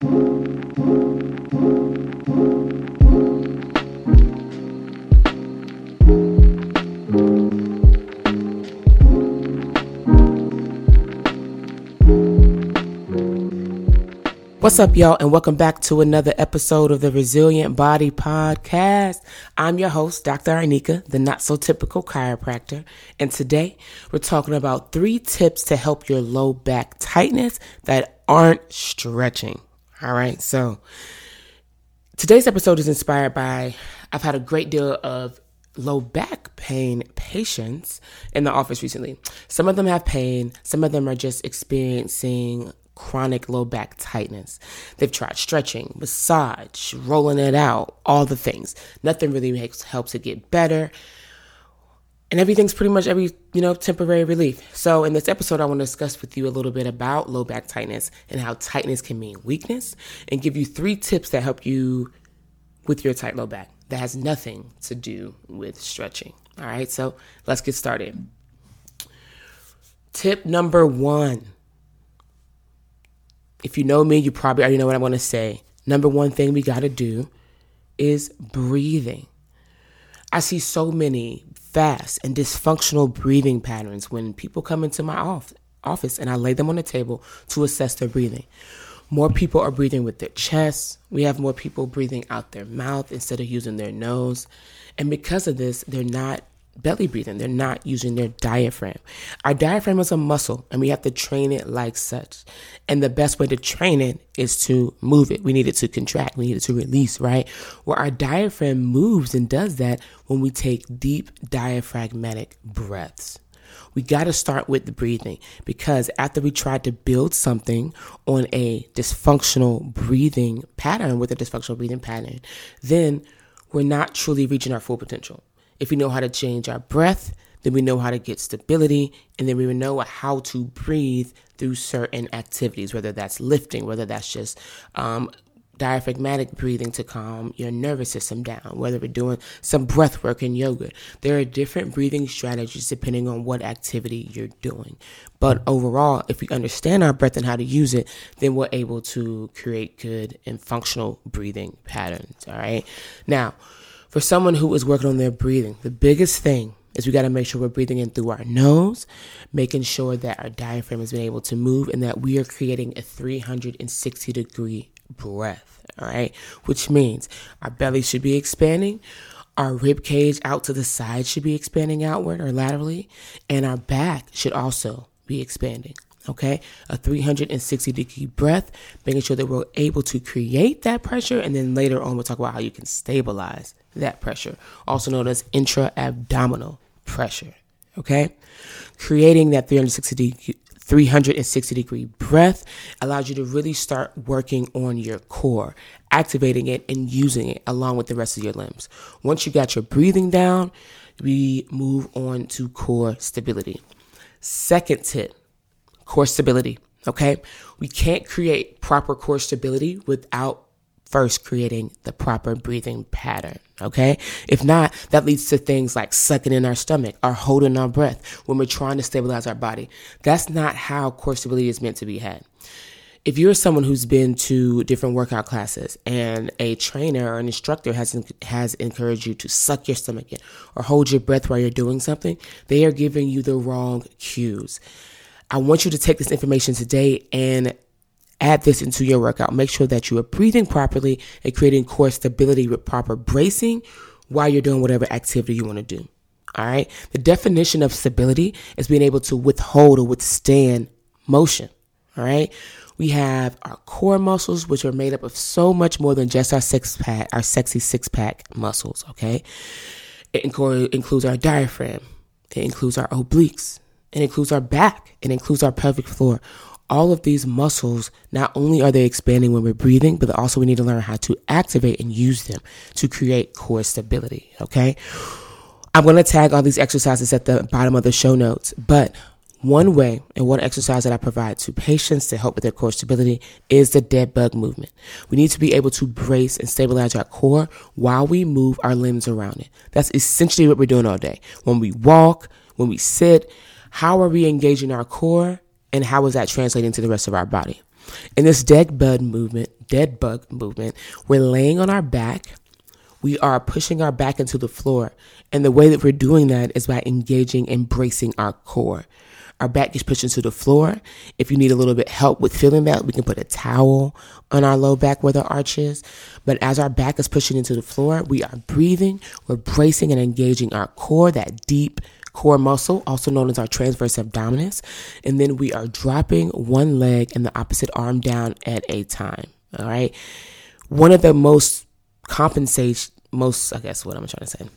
What's up, y'all, and welcome back to another episode of the Resilient Body Podcast. I'm your host, Dr. Arneka, the not so typical chiropractor, and today we're talking about three tips to help your low back tightness that aren't stretching. All right, so today's episode is inspired by I've had a great deal of low back pain patients in the office recently. Some of them have pain, some of them are just experiencing chronic low back tightness. They've tried stretching, massage, rolling it out, all the things. Nothing really makes, helps it get better. And everything's pretty much every, you know, temporary relief. So in this episode, I want to discuss with you a little bit about low back tightness and how tightness can mean weakness and give you three tips that help you with your tight low back that has nothing to do with stretching. All right, so let's get started. Tip number one if you know me, you probably already know what I want to say. Number one thing we got to do is breathing. I see so many fast and dysfunctional breathing patterns when people come into my off- office and I lay them on the table to assess their breathing. More people are breathing with their chest. We have more people breathing out their mouth instead of using their nose. And because of this, they're not belly breathing. They're not using their diaphragm. Our diaphragm is a muscle and we have to train it like such. And the best way to train it is to move it. We need it to contract. We need it to release, right? Where our diaphragm moves and does that when we take deep diaphragmatic breaths. We got to start with the breathing because after we tried to build something on a dysfunctional breathing pattern with a dysfunctional breathing pattern, then we're not truly reaching our full potential. If we know how to change our breath, then we know how to get stability, and then we know how to breathe through certain activities, whether that's lifting, whether that's just um, diaphragmatic breathing to calm your nervous system down, whether we're doing some breath work in yoga. There are different breathing strategies depending on what activity you're doing. But overall, if we understand our breath and how to use it, then we're able to create good and functional breathing patterns. All right. Now, for someone who is working on their breathing, the biggest thing is we got to make sure we're breathing in through our nose, making sure that our diaphragm has been able to move and that we are creating a 360 degree breath. All right. Which means our belly should be expanding. Our rib cage out to the side should be expanding outward or laterally, and our back should also be expanding okay? A 360 degree breath, making sure that we're able to create that pressure. And then later on, we'll talk about how you can stabilize that pressure, also known as intra abdominal pressure, okay? Creating that 360 degree 360 degree breath allows you to really start working on your core, activating it and using it along with the rest of your limbs. Once you got your breathing down, we move on to core stability. Second tip core stability. Okay. We can't create proper core stability without first creating the proper breathing pattern. Okay. If not, that leads to things like sucking in our stomach or holding our breath when we're trying to stabilize our body. That's not how core stability is meant to be had. If you're someone who's been to different workout classes and a trainer or an instructor has has encouraged you to suck your stomach in or hold your breath while you're doing something, they are giving you the wrong cues. I want you to take this information today and add this into your workout. Make sure that you are breathing properly and creating core stability with proper bracing while you're doing whatever activity you want to do. All right. The definition of stability is being able to withhold or withstand motion. All right. We have our core muscles, which are made up of so much more than just our six pack, our sexy six pack muscles. Okay. It includes our diaphragm. It includes our obliques. It includes our back. It includes our pelvic floor. All of these muscles, not only are they expanding when we're breathing, but also we need to learn how to activate and use them to create core stability. Okay. I'm going to tag all these exercises at the bottom of the show notes, but one way and one exercise that I provide to patients to help with their core stability is the dead bug movement. We need to be able to brace and stabilize our core while we move our limbs around it. That's essentially what we're doing all day. When we walk, when we sit, how are we engaging our core and how is that translating to the rest of our body? In this dead bug movement, dead bug movement, we're laying on our back. We are pushing our back into the floor. And the way that we're doing that is by engaging and bracing our core. Our back is pushed into the floor. If you need a little bit help with feeling that, we can put a towel on our low back where the arch is. But as our back is pushing into the floor, we are breathing, we're bracing and engaging our core, that deep core muscle, also known as our transverse abdominis. And then we are dropping one leg and the opposite arm down at a time. All right. One of the most compensate, most, I guess what I'm trying to say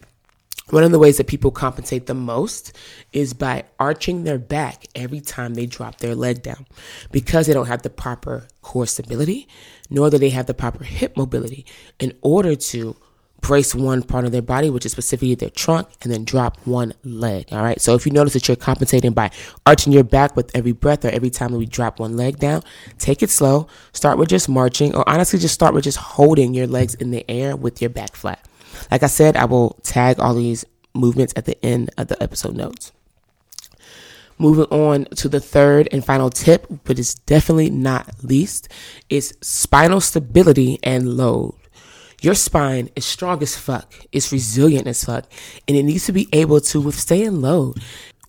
one of the ways that people compensate the most is by arching their back every time they drop their leg down because they don't have the proper core stability, nor do they have the proper hip mobility in order to brace one part of their body, which is specifically their trunk, and then drop one leg. All right. So if you notice that you're compensating by arching your back with every breath or every time we drop one leg down, take it slow. Start with just marching, or honestly, just start with just holding your legs in the air with your back flat. Like I said, I will tag all these movements at the end of the episode notes. Moving on to the third and final tip, but it's definitely not least, is spinal stability and load. Your spine is strong as fuck, it's resilient as fuck, and it needs to be able to withstand load.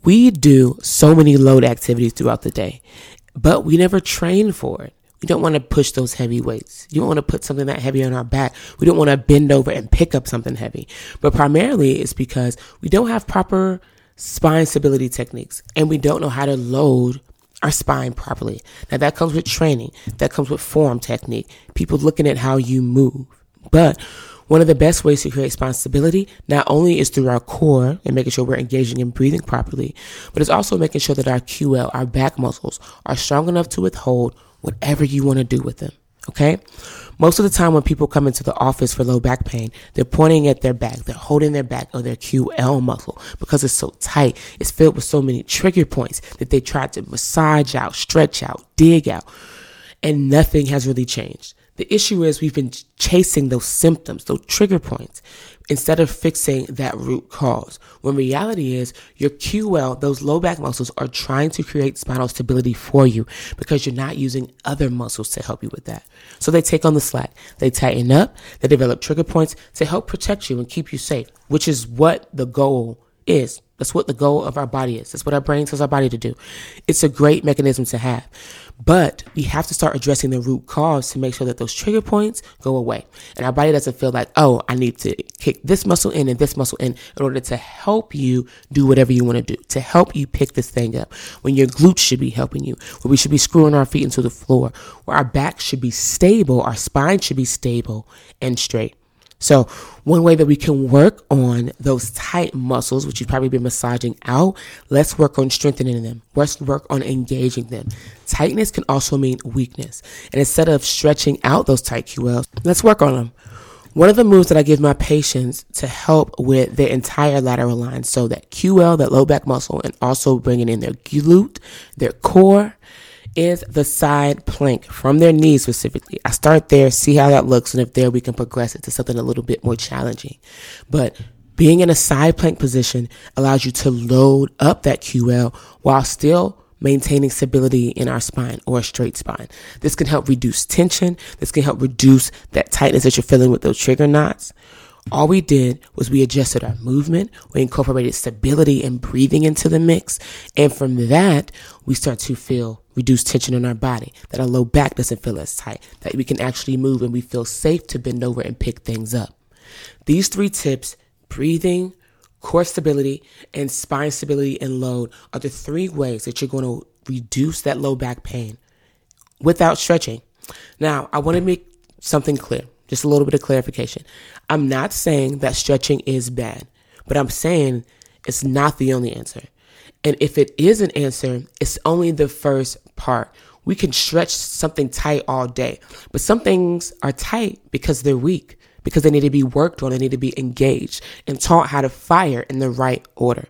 We do so many load activities throughout the day, but we never train for it. We don't want to push those heavy weights. You don't want to put something that heavy on our back. We don't want to bend over and pick up something heavy. But primarily it's because we don't have proper spine stability techniques and we don't know how to load our spine properly. Now that comes with training. That comes with form technique. People looking at how you move. But one of the best ways to create responsibility not only is through our core and making sure we're engaging and breathing properly, but it's also making sure that our QL, our back muscles, are strong enough to withhold whatever you want to do with them. Okay. Most of the time when people come into the office for low back pain, they're pointing at their back. They're holding their back or their QL muscle because it's so tight. It's filled with so many trigger points that they try to massage out, stretch out, dig out, and nothing has really changed. The issue is we've been chasing those symptoms, those trigger points, instead of fixing that root cause. When reality is your QL, those low back muscles are trying to create spinal stability for you because you're not using other muscles to help you with that. So they take on the slack. They tighten up. They develop trigger points to help protect you and keep you safe, which is what the goal is. That's what the goal of our body is. That's what our brain tells our body to do. It's a great mechanism to have. But we have to start addressing the root cause to make sure that those trigger points go away. And our body doesn't feel like, oh, I need to kick this muscle in and this muscle in in order to help you do whatever you want to do, to help you pick this thing up. When your glutes should be helping you, where we should be screwing our feet into the floor, where our back should be stable, our spine should be stable and straight. So one way that we can work on those tight muscles, which you've probably been massaging out, let's work on strengthening them. Let's work on engaging them. Tightness can also mean weakness. And instead of stretching out those tight QLs, let's work on them. One of the moves that I give my patients to help with their entire lateral line, so that QL, that low back muscle, and also bringing in their glute, their core, is the side plank from their knees specifically. I start there, see how that looks, and if there we can progress it to something a little bit more challenging. But being in a side plank position allows you to load up that QL while still maintaining stability in our spine or a straight spine. This can help reduce tension. This can help reduce that tightness that you're feeling with those trigger knots. All we did was we adjusted our movement. We incorporated stability and breathing into the mix. And from that, we start to feel reduced tension in our body, that our low back doesn't feel as tight, that we can actually move and we feel safe to bend over and pick things up. These three tips, breathing, core stability, and spine stability and load are the three ways that you're going to reduce that low back pain without stretching. Now, I want to make something clear. Just a little bit of clarification. I'm not saying that stretching is bad, but I'm saying it's not the only answer. And if it is an answer, it's only the first part. We can stretch something tight all day, but some things are tight because they're weak, because they need to be worked on, they need to be engaged and taught how to fire in the right order.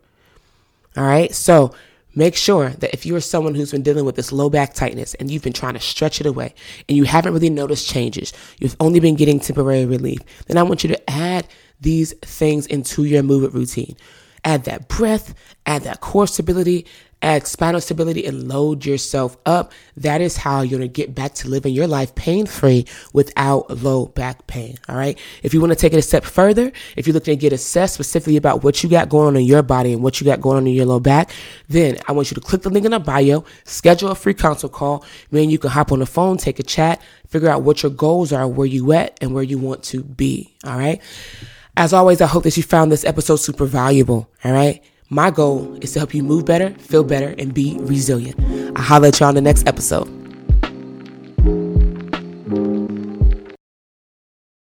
All right. So Make sure that if you are someone who's been dealing with this low back tightness and you've been trying to stretch it away and you haven't really noticed changes, you've only been getting temporary relief, then I want you to add these things into your movement routine. Add that breath, add that core stability, add spinal stability and load yourself up. That is how you're to get back to living your life pain free without low back pain. All right. If you want to take it a step further, if you're looking to get assessed specifically about what you got going on in your body and what you got going on in your low back, then I want you to click the link in the bio, schedule a free consult call. Man, you can hop on the phone, take a chat, figure out what your goals are, where you at and where you want to be. All right. As always, I hope that you found this episode super valuable. All right. My goal is to help you move better, feel better, and be resilient. I'll holler at you on the next episode.